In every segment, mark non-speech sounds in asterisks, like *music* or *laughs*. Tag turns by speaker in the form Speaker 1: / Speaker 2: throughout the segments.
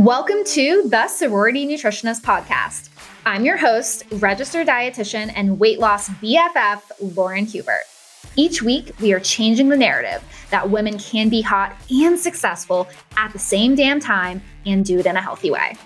Speaker 1: Welcome to the Sorority Nutritionist Podcast. I'm your host, registered dietitian and weight loss BFF, Lauren Hubert. Each week, we are changing the narrative that women can be hot and successful at the same damn time and do it in a healthy way.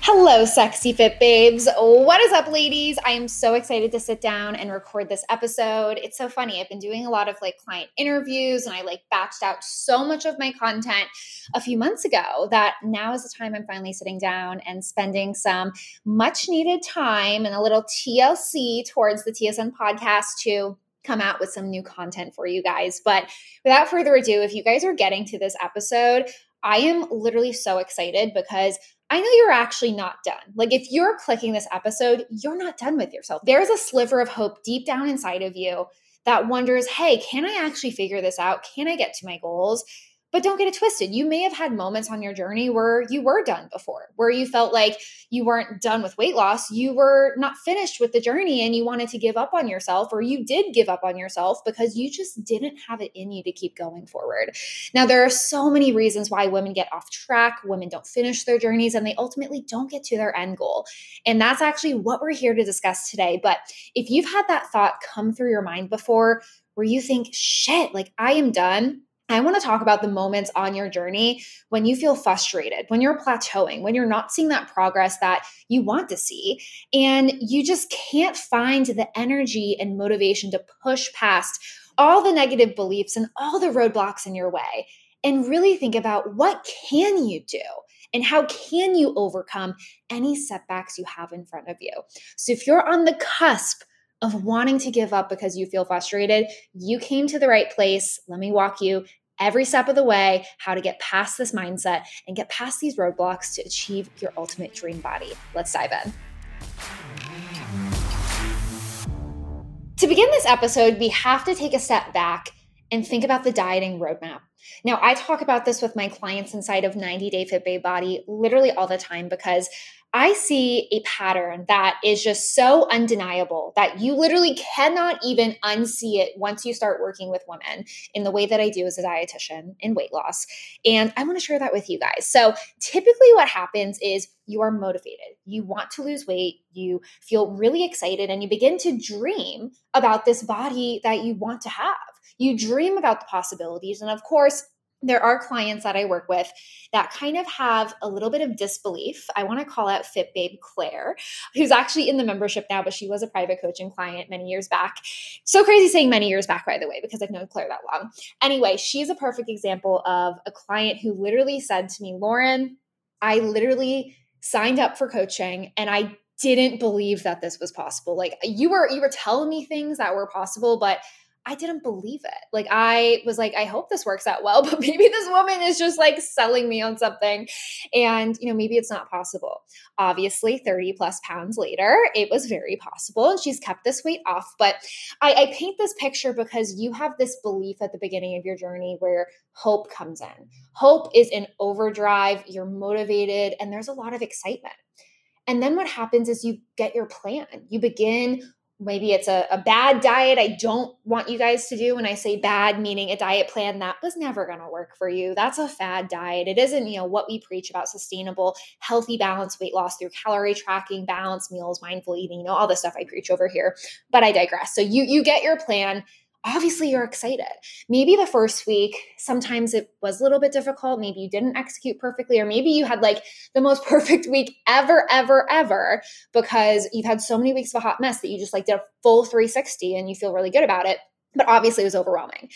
Speaker 1: Hello, sexy fit babes. What is up, ladies? I am so excited to sit down and record this episode. It's so funny. I've been doing a lot of like client interviews and I like batched out so much of my content a few months ago that now is the time I'm finally sitting down and spending some much needed time and a little TLC towards the TSN podcast to come out with some new content for you guys. But without further ado, if you guys are getting to this episode, I am literally so excited because I know you're actually not done. Like, if you're clicking this episode, you're not done with yourself. There's a sliver of hope deep down inside of you that wonders, hey, can I actually figure this out? Can I get to my goals? But don't get it twisted. You may have had moments on your journey where you were done before, where you felt like you weren't done with weight loss. You were not finished with the journey and you wanted to give up on yourself, or you did give up on yourself because you just didn't have it in you to keep going forward. Now, there are so many reasons why women get off track, women don't finish their journeys, and they ultimately don't get to their end goal. And that's actually what we're here to discuss today. But if you've had that thought come through your mind before, where you think, shit, like I am done I want to talk about the moments on your journey when you feel frustrated, when you're plateauing, when you're not seeing that progress that you want to see, and you just can't find the energy and motivation to push past all the negative beliefs and all the roadblocks in your way and really think about what can you do and how can you overcome any setbacks you have in front of you. So if you're on the cusp of wanting to give up because you feel frustrated, you came to the right place. Let me walk you every step of the way how to get past this mindset and get past these roadblocks to achieve your ultimate dream body. Let's dive in. To begin this episode, we have to take a step back and think about the dieting roadmap. Now, I talk about this with my clients inside of 90 Day Fit Babe Body literally all the time because I see a pattern that is just so undeniable that you literally cannot even unsee it once you start working with women in the way that I do as a dietitian in weight loss. And I want to share that with you guys. So, typically, what happens is you are motivated, you want to lose weight, you feel really excited, and you begin to dream about this body that you want to have. You dream about the possibilities. And of course, there are clients that I work with that kind of have a little bit of disbelief. I want to call out Fit Babe Claire, who's actually in the membership now, but she was a private coaching client many years back. So crazy saying many years back, by the way, because I've known Claire that long. Anyway, she's a perfect example of a client who literally said to me, Lauren, I literally signed up for coaching and I didn't believe that this was possible. Like you were you were telling me things that were possible, but I didn't believe it. Like I was like, I hope this works out well, *laughs* but maybe this woman is just like selling me on something. And, you know, maybe it's not possible. Obviously, 30 plus pounds later, it was very possible. And she's kept this weight off. But I, I paint this picture because you have this belief at the beginning of your journey where hope comes in. Hope is in overdrive, you're motivated, and there's a lot of excitement. And then what happens is you get your plan. You begin maybe it's a, a bad diet I don't want you guys to do. When I say bad, meaning a diet plan that was never going to work for you. That's a fad diet. It isn't, you know, what we preach about sustainable, healthy, balanced weight loss through calorie tracking, balanced meals, mindful eating, you know, all the stuff I preach over here. But I digress. So you you get your plan obviously you're excited. Maybe the first week, sometimes it was a little bit difficult. Maybe you didn't execute perfectly, or maybe you had like the most *laughs* perfect week ever, ever, ever because you've had so many weeks of a hot mess that you just like did a full 360 and you feel really good about it. But obviously it was overwhelming.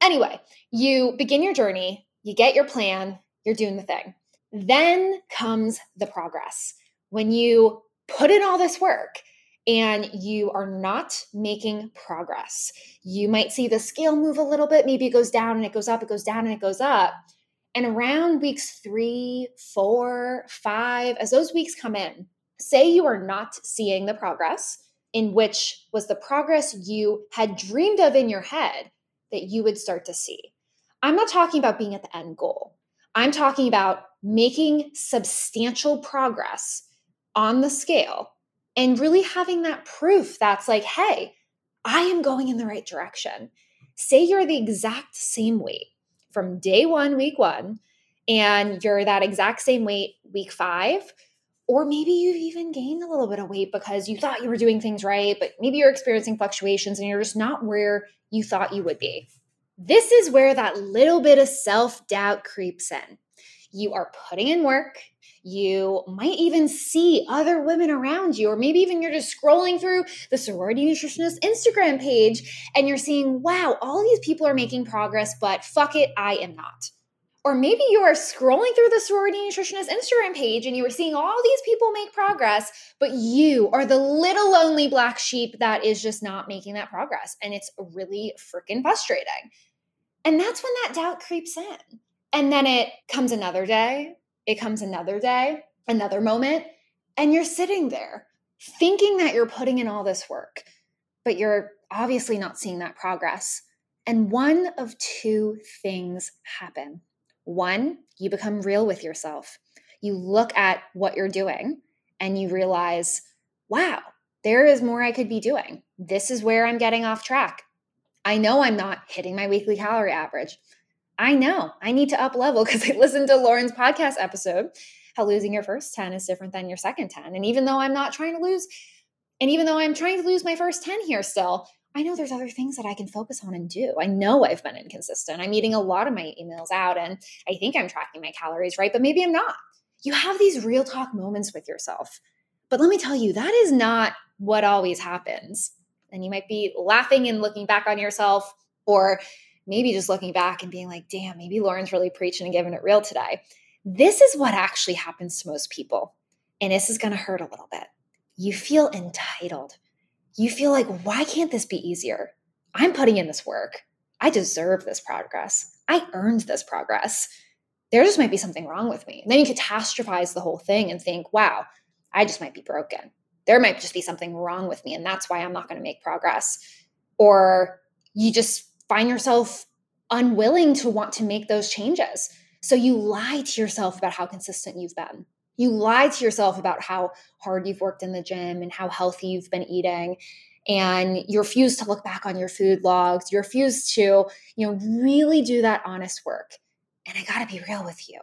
Speaker 1: Anyway, you begin your journey, you get your plan, you're doing the thing. Then comes the progress. When you put in all this work, and you are not making progress. You might see the scale move a little bit. Maybe it goes down and it goes up, it goes down and it goes up. And around weeks three, four, five, as those weeks come in, say you are not seeing the progress, in which was the progress you had dreamed of in your head that you would start to see. I'm not talking about being at the end goal. I'm talking about making substantial progress on the scale and really having that proof that's like, hey, I am going in the right direction. Say you're the exact same weight from day one, week one, and you're that exact same weight week five, or maybe you've even gained a little bit of weight because you thought you were doing things right, but maybe you're experiencing fluctuations and you're just not where you thought you would be. This is where that little bit of self doubt creeps in. You are putting in work. You might even see other women around you, or maybe even you're just scrolling through the sorority nutritionist Instagram page and you're seeing, wow, all these people are making progress, but fuck it, I am not. Or maybe you are scrolling through the sorority nutritionist Instagram page and you are seeing all these people make progress, but you are the little lonely black sheep that is just not making that progress. And it's really freaking frustrating. And that's when that doubt creeps in. And then it comes another day, it comes another day, another moment, and you're sitting there thinking that you're putting in all this work, but you're obviously not seeing that progress. And one of two things happen one, you become real with yourself. You look at what you're doing and you realize, wow, there is more I could be doing. This is where I'm getting off track. I know I'm not hitting my weekly calorie average. I know I need to up level because I *laughs* listened to Lauren's podcast episode, how losing your first 10 is different than your second 10. And even though I'm not trying to lose, and even though I'm trying to lose my first 10 here still, I know there's other things that I can focus on and do. I know I've been inconsistent. I'm eating a lot of my emails out and I think I'm tracking my calories right, but maybe I'm not. You have these real talk moments with yourself. But let me tell you, that is not what always happens. And you might be laughing and looking back on yourself, or maybe just looking back and being like, damn, maybe Lauren's really preaching and giving it real today. This is what actually happens to most people. And this is going to hurt a little bit. You feel entitled you feel like, why can't this be easier? I'm putting in this work. I deserve this progress. I earned this progress. There just might be something wrong with me. And then you catastrophize the whole thing and think, wow, I just might be broken. There might just be something wrong with me. And that's why I'm not going to make progress. Or you just find yourself unwilling to want to make those changes. So you lie to yourself about how consistent you've been. You lie to yourself about how hard you've worked in the gym and how healthy you've been eating. And you refuse to look back on your food logs. You refuse to you know really do that honest work. And i got to be real with you.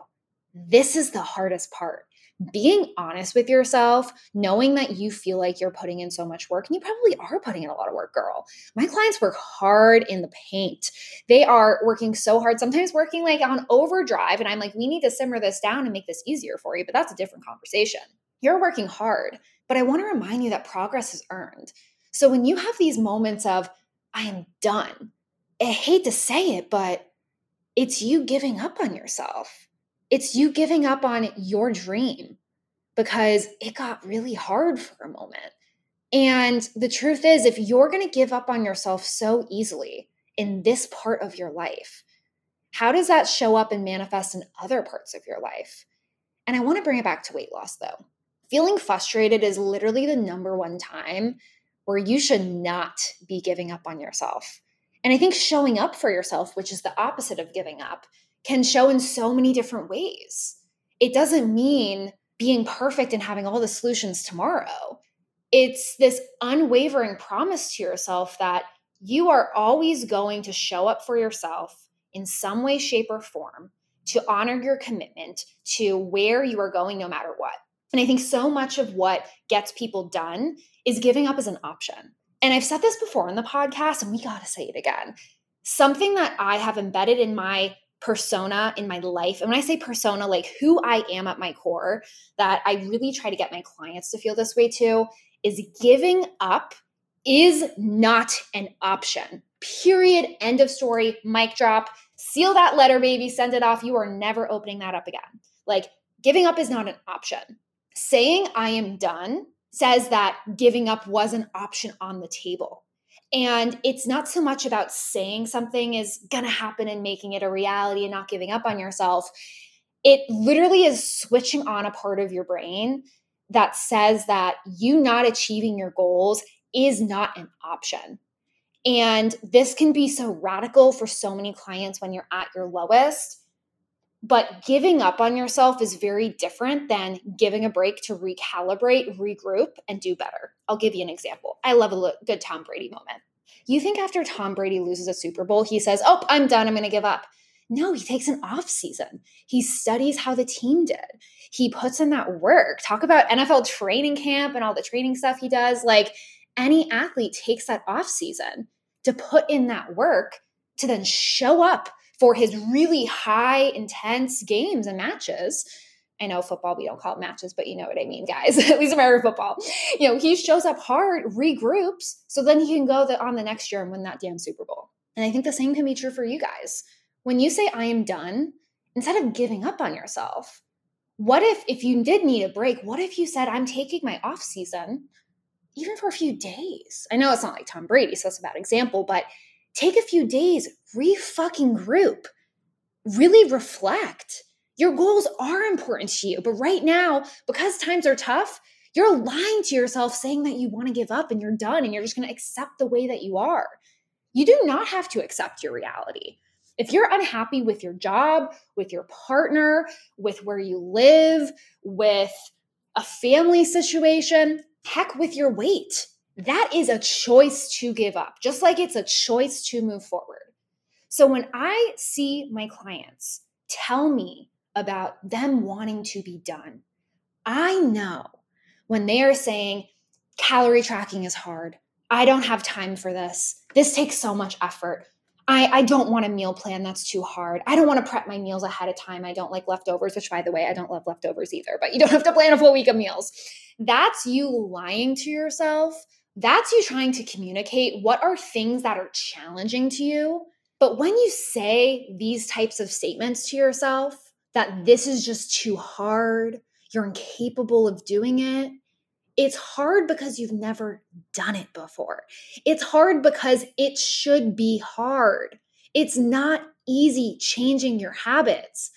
Speaker 1: This is the hardest part being honest with yourself, knowing that you feel like you're putting in so much work, and you probably are putting in a lot of work, girl. My clients work hard in the paint. They are working so hard, sometimes working like on overdrive. And I'm like, we need to simmer this down and make this easier for you. But that's a different conversation. You're working hard, but I want to remind you that progress is earned. So when you have these moments of, I am done, I hate to say it, but it's you giving up on yourself it's you giving up on your dream because it got really hard for a moment. And the truth is, if you're going to give up on yourself so easily in this part of your life, how does that show up and manifest in other parts of your life? And I want to bring it back to weight loss though. Feeling frustrated is literally the number one time where you should not be giving up on yourself. And I think showing up for yourself, which is the opposite of giving up, can show in so many different ways. It doesn't mean being perfect and having all the solutions tomorrow. It's this unwavering promise to yourself that you are always going to show up for yourself in some way, shape, or form to honor your commitment to where you are going no matter what. And I think so much of what gets people done is giving up as an option. And I've said this before in the podcast, and we got to say it again. Something that I have embedded in my persona in my life. And when I say persona, like who I am at my core, that I really try to get my clients to feel this way too, is giving up is not an option. Period. End of story. Mic drop. Seal that letter, baby. Send it off. You are never opening that up again. Like giving up is not an option. Saying I am done says that giving up was an option on the table. And it's not so much about saying something is going to happen and making it a reality and not giving up on yourself. It literally is switching on a part of your brain that says that you not achieving your goals is not an option. And this can be so radical for so many clients when you're at your lowest. But giving up on yourself is very different than giving a break to recalibrate, regroup, and do better. I'll give you an example. I love a good Tom Brady moment. You think after Tom Brady loses a Super Bowl, he says, Oh, I'm done. I'm going to give up. No, he takes an off season. He studies how the team did. He puts in that work. Talk about NFL training camp and all the training stuff he does. Like any athlete takes that off season to put in that work to then show up for his really high intense games and matches I know football, we don't call it matches, but you know what I mean, guys. *laughs* At least American football. You know, he shows up hard, regroups, so then he can go the, on the next year and win that damn Super Bowl. And I think the same can be true for you guys. When you say, I am done, instead of giving up on yourself, what if, if you did need a break, what if you said, I'm taking my off season, even for a few days? I know it's not like Tom Brady, so that's a bad example, but take a few days, re fucking group, really reflect. Your goals are important to you, but right now, because times are tough, you're lying to yourself saying that you want to give up and you're done and you're just going to accept the way that you are. You do not have to accept your reality. If you're unhappy with your job, with your partner, with where you live, with a family situation, heck with your weight that is a choice to give up, just like it's a choice to move forward. So when I see my clients tell me about them wanting to be done, I know when they are saying, calorie tracking is hard. I don't have time for this. This takes so much effort. I, I don't want a meal plan that's too hard. I don't want to prep my meals ahead of time. I don't like leftovers, which, by the way, I don't love leftovers either, but you don't have to plan a full week of meals. That's you lying to yourself that's you trying to communicate what are things that are challenging to you. But when you say these types of statements to yourself, that this is just too hard, you're incapable of doing it, it's hard because you've never done it before. It's hard because it should be hard. It's not easy changing your habits.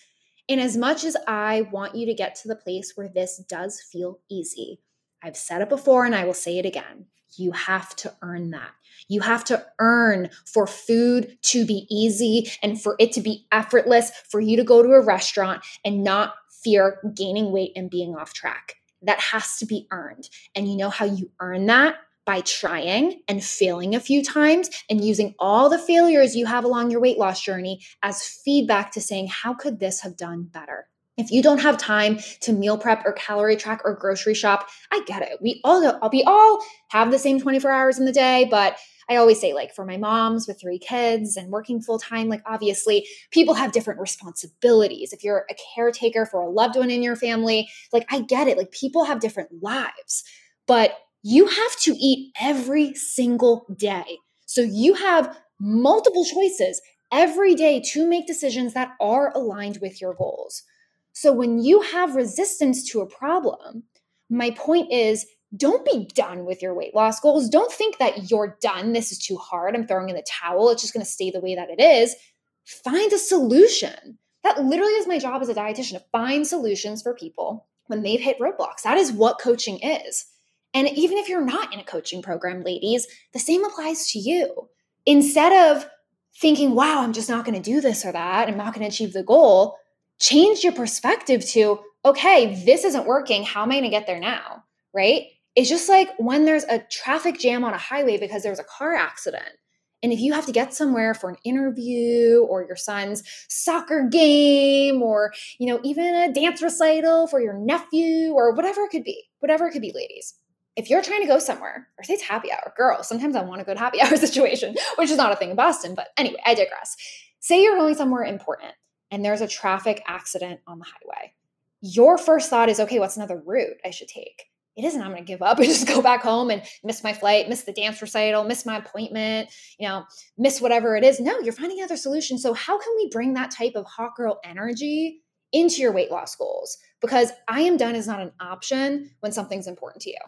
Speaker 1: And as much as I want you to get to the place where this does feel easy, I've said it before and I will say it again. You have to earn that. You have to earn for food to be easy and for it to be effortless, for you to go to a restaurant and not fear gaining weight and being off track. That has to be earned. And you know how you earn that? By trying and failing a few times and using all the failures you have along your weight loss journey as feedback to saying, how could this have done better? If you don't have time to meal prep or calorie track or grocery shop, I get it. We all we all have the same 24 hours in the day, but I always say like for my moms with three kids and working full time, like obviously people have different responsibilities. If you're a caretaker for a loved one in your family, like I get it. Like people have different lives. But you have to eat every single day. So you have multiple choices every day to make decisions that are aligned with your goals. So when you have resistance to a problem, my point is don't be done with your weight loss goals. Don't think that you're done. This is too hard. I'm throwing in the towel. It's just going to stay the way that it is. Find a solution. That literally is my job as a dietitian to find solutions for people when they've hit roadblocks. That is what coaching is. And even if you're not in a coaching program, ladies, the same applies to you. Instead of thinking, wow, I'm just not going to do this or that, I'm not going to achieve the goal, change your perspective to, okay, this isn't working. How am I going to get there now? Right? It's just like when there's a traffic jam on a highway because there's a car accident. And if you have to get somewhere for an interview or your son's soccer game or, you know, even a dance recital for your nephew or whatever it could be, whatever it could be, ladies. If you're trying to go somewhere, or say it's happy hour, girl, sometimes I want to go to happy *laughs* hour situation, which is not a thing in Boston, but anyway, I digress. Say you're going somewhere important and there's a traffic accident on the highway, your first thought is, okay, what's another route I should take? It isn't, I'm going to give up and *laughs* just go back home and miss my flight, miss the dance recital, miss my appointment, you know, miss whatever it is. No, you're finding other solution. So, how can we bring that type of hot girl energy into your weight loss goals? Because I am done is not an option when something's important to you.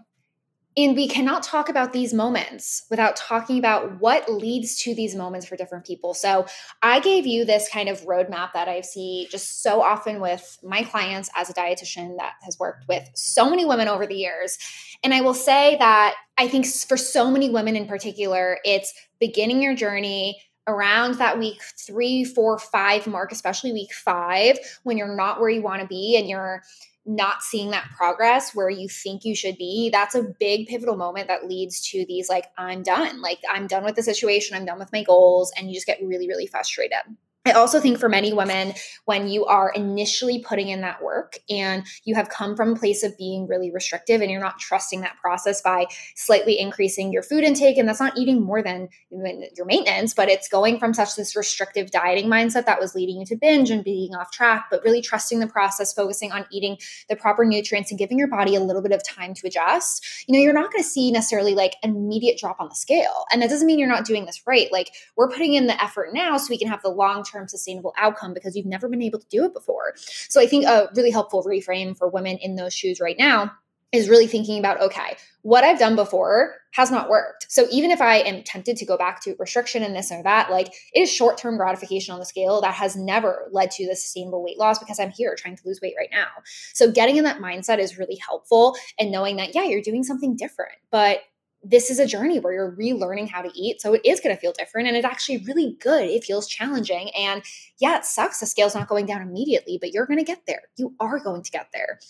Speaker 1: And we cannot talk about these moments without talking about what leads to these moments for different people. So, I gave you this kind of roadmap that I see just so often with my clients as a dietitian that has worked with so many women over the years. And I will say that I think for so many women in particular, it's beginning your journey around that week three, four, five mark, especially week five, when you're not where you want to be and you're not seeing that progress where you think you should be, that's a big pivotal moment that leads to these like, I'm done. Like, I'm done with the situation. I'm done with my goals. And you just get really, really frustrated. I also think for many women, when you are initially putting in that work and you have come from a place of being really restrictive and you're not trusting that process by slightly increasing your food intake, and that's not eating more than your maintenance, but it's going from such this restrictive dieting mindset that was leading you to binge and being off track, but really trusting the process, focusing on eating the proper nutrients and giving your body a little bit of time to adjust, you know, you're not going to see necessarily like an immediate drop on the scale. And that doesn't mean you're not doing this right. Like we're putting in the effort now so we can have the long term sustainable outcome because you've never been able to do it before. So I think a really helpful reframe for women in those shoes right now is really thinking about okay, what I've done before has not worked. So even if I am tempted to go back to restriction and this or that, like it is short term gratification on the scale that has never led to the sustainable weight loss because I'm here trying to lose weight right now. So getting in that mindset is really helpful and knowing that, yeah, you're doing something different, but this is a journey where you're relearning how to eat. So it is going to feel different and it's actually really good. It feels challenging. And yeah, it sucks. The scale's not going down immediately, but you're going to get there. You are going to get there.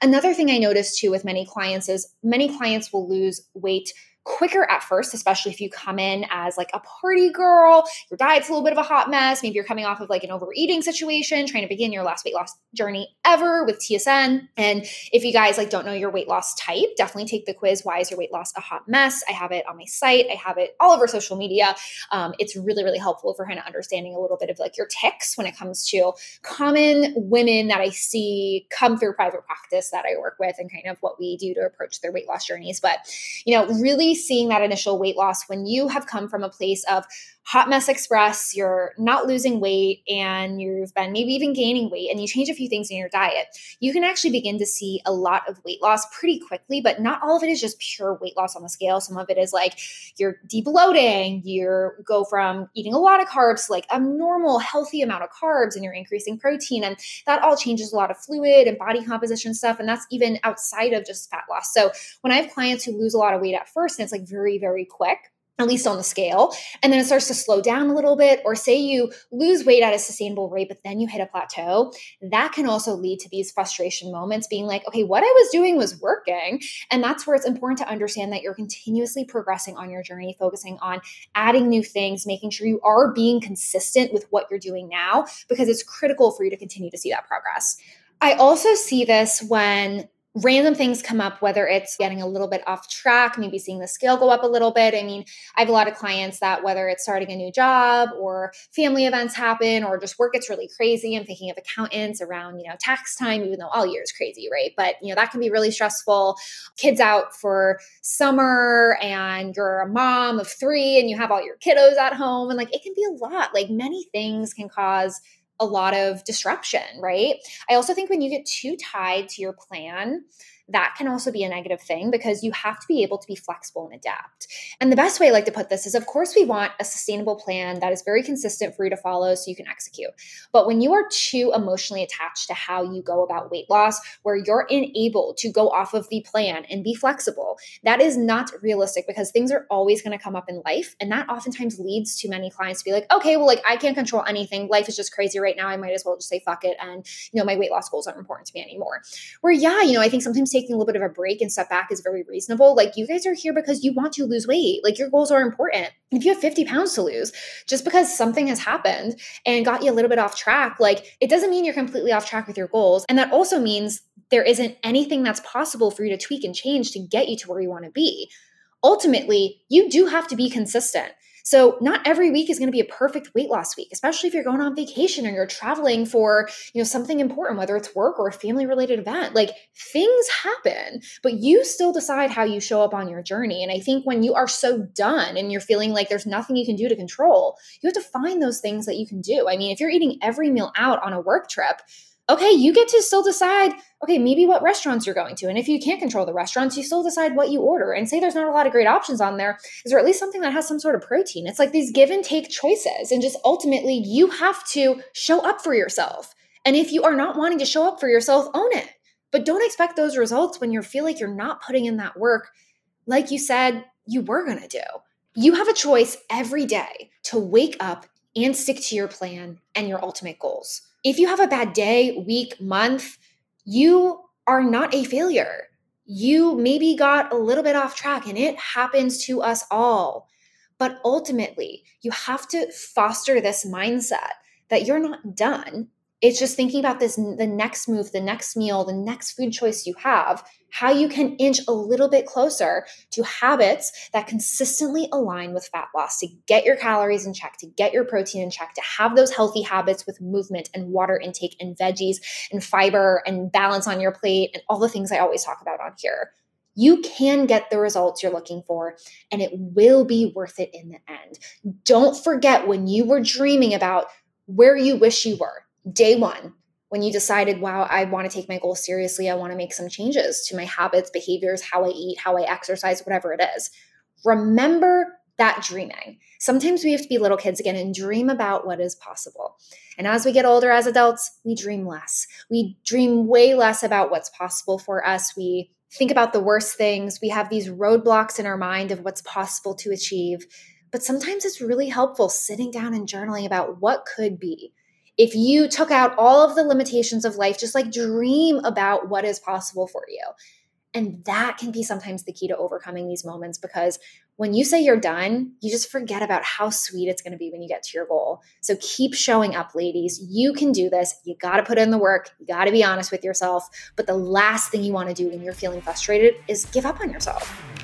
Speaker 1: Another thing I noticed too with many clients is many clients will lose weight quicker at first, especially if you come in as like a party girl, your diet's a little bit of a hot mess. Maybe you're coming off of like an overeating situation, trying to begin your last weight loss journey ever with TSN. And if you guys like don't know your weight loss type, definitely take the quiz. Why is your weight loss a hot mess? I have it on my site. I have it all over social media. Um, it's really, really helpful for kind of understanding a little bit of like your ticks when it comes to common women that I see come through private practice that I work with and kind of what we do to approach their weight loss journeys. But, you know, really seeing that initial weight loss when you have come from a place of hot mess express, you're not losing weight and you've been maybe even gaining weight and you change a few things in your diet, you can actually begin to see a lot of weight loss pretty quickly, but not all of it is just pure weight loss on the scale. Some of it is like you're debloating, you go from eating a lot of carbs like a normal, healthy amount of carbs and you're increasing protein. And that all changes a lot of fluid and body composition stuff. And that's even outside of just fat loss. So when I have clients who lose a lot of weight at first, it's like very, very quick at least on the scale. And then it starts to slow down a little bit, or say you lose weight at a sustainable rate, but then you hit a plateau. That can also lead to these frustration moments being like, okay, what I was doing was working. And that's where it's important to understand that you're continuously progressing on your journey, focusing on adding new things, making sure you are being consistent with what you're doing now, because it's critical for you to continue to see that progress. I also see this when random things come up, whether it's getting a little bit off track, maybe seeing the scale go up a little bit. I mean, I have a lot of clients that whether it's starting a new job or family events happen or just work gets really crazy. I'm thinking of accountants around, you know, tax time, even though all year is crazy, right? But, you know, that can be really stressful. Kids out for summer and you're a mom of three and you have all your kiddos at home and like it can be a lot. Like many things can cause a lot of disruption, right? I also think when you get too tied to your plan, that can also be a negative thing because you have to be able to be flexible and adapt. And the best way I like to put this is of course, we want a sustainable plan that is very consistent for you to follow so you can execute. But when you are too emotionally attached to how you go about weight loss, where you're unable to go off of the plan and be flexible, that is not realistic because things are always going to come up in life. And that oftentimes leads to many clients to be like, okay, well, like I can't control anything. Life is just crazy right now. I might as well just say fuck it. And, you know, my weight loss goals aren't important to me anymore. Where, yeah, you know, I think sometimes taking a little bit of a break and step back is very reasonable. Like you guys are here because you want to lose weight. Like your goals are important. If you have 50 pounds to lose, just because something has happened and got you a little bit off track, like it doesn't mean you're completely off track with your goals. And that also means there isn't anything that's possible for you to tweak and change to get you to where you want to be. Ultimately, you do have to be consistent. So not every week is going to be a perfect weight loss week, especially if you're going on vacation or you're traveling for, you know, something important, whether it's work or a family related event. Like things happen, but you still decide how you show up on your journey. And I think when you are so done and you're feeling like there's nothing you can do to control, you have to find those things that you can do. I mean, if you're eating every meal out on a work trip, okay, you get to still decide, okay, maybe what restaurants you're going to. And if you can't control the restaurants, you still decide what you order. And say there's not a lot of great options on there, is there at least something that has some sort of protein? It's like these give and take choices. And just ultimately, you have to show up for yourself. And if you are not wanting to show up for yourself, own it. But don't expect those results when you feel like you're not putting in that work, like you said you were going to do. You have a choice every day to wake up and stick to your plan and your ultimate goals if you have a bad day, week, month, you are not a failure. You maybe got a little bit off track, and it happens to us all. But ultimately, you have to foster this mindset that you're not done. It's just thinking about this the next move, the next meal, the next food choice you have, how you can inch a little bit closer to habits that consistently align with fat loss to get your calories in check, to get your protein in check, to have those healthy habits with movement and water intake and veggies and fiber and balance on your plate and all the things I always talk about on here you can get the results you're looking for and it will be worth it in the end. Don't forget when you were dreaming about where you wish you were, day one, when you decided, wow, I want to take my goals seriously. I want to make some changes to my habits, behaviors, how I eat, how I exercise, whatever it is. Remember that dreaming. Sometimes we have to be little kids again and dream about what is possible. And as we get older as adults, we dream less. We dream way less about what's possible for us. We think about the worst things. We have these roadblocks in our mind of what's possible to achieve. But sometimes it's really helpful sitting down and journaling about what could be. If you took out all of the limitations of life, just like dream about what is possible for you. And that can be sometimes the key to overcoming these moments because when you say you're done, you just forget about how sweet it's going to be when you get to your goal. So keep showing up, ladies. You can do this. You got to put in the work. You got to be honest with yourself. But the last thing you want to do when you're feeling frustrated is give up on yourself.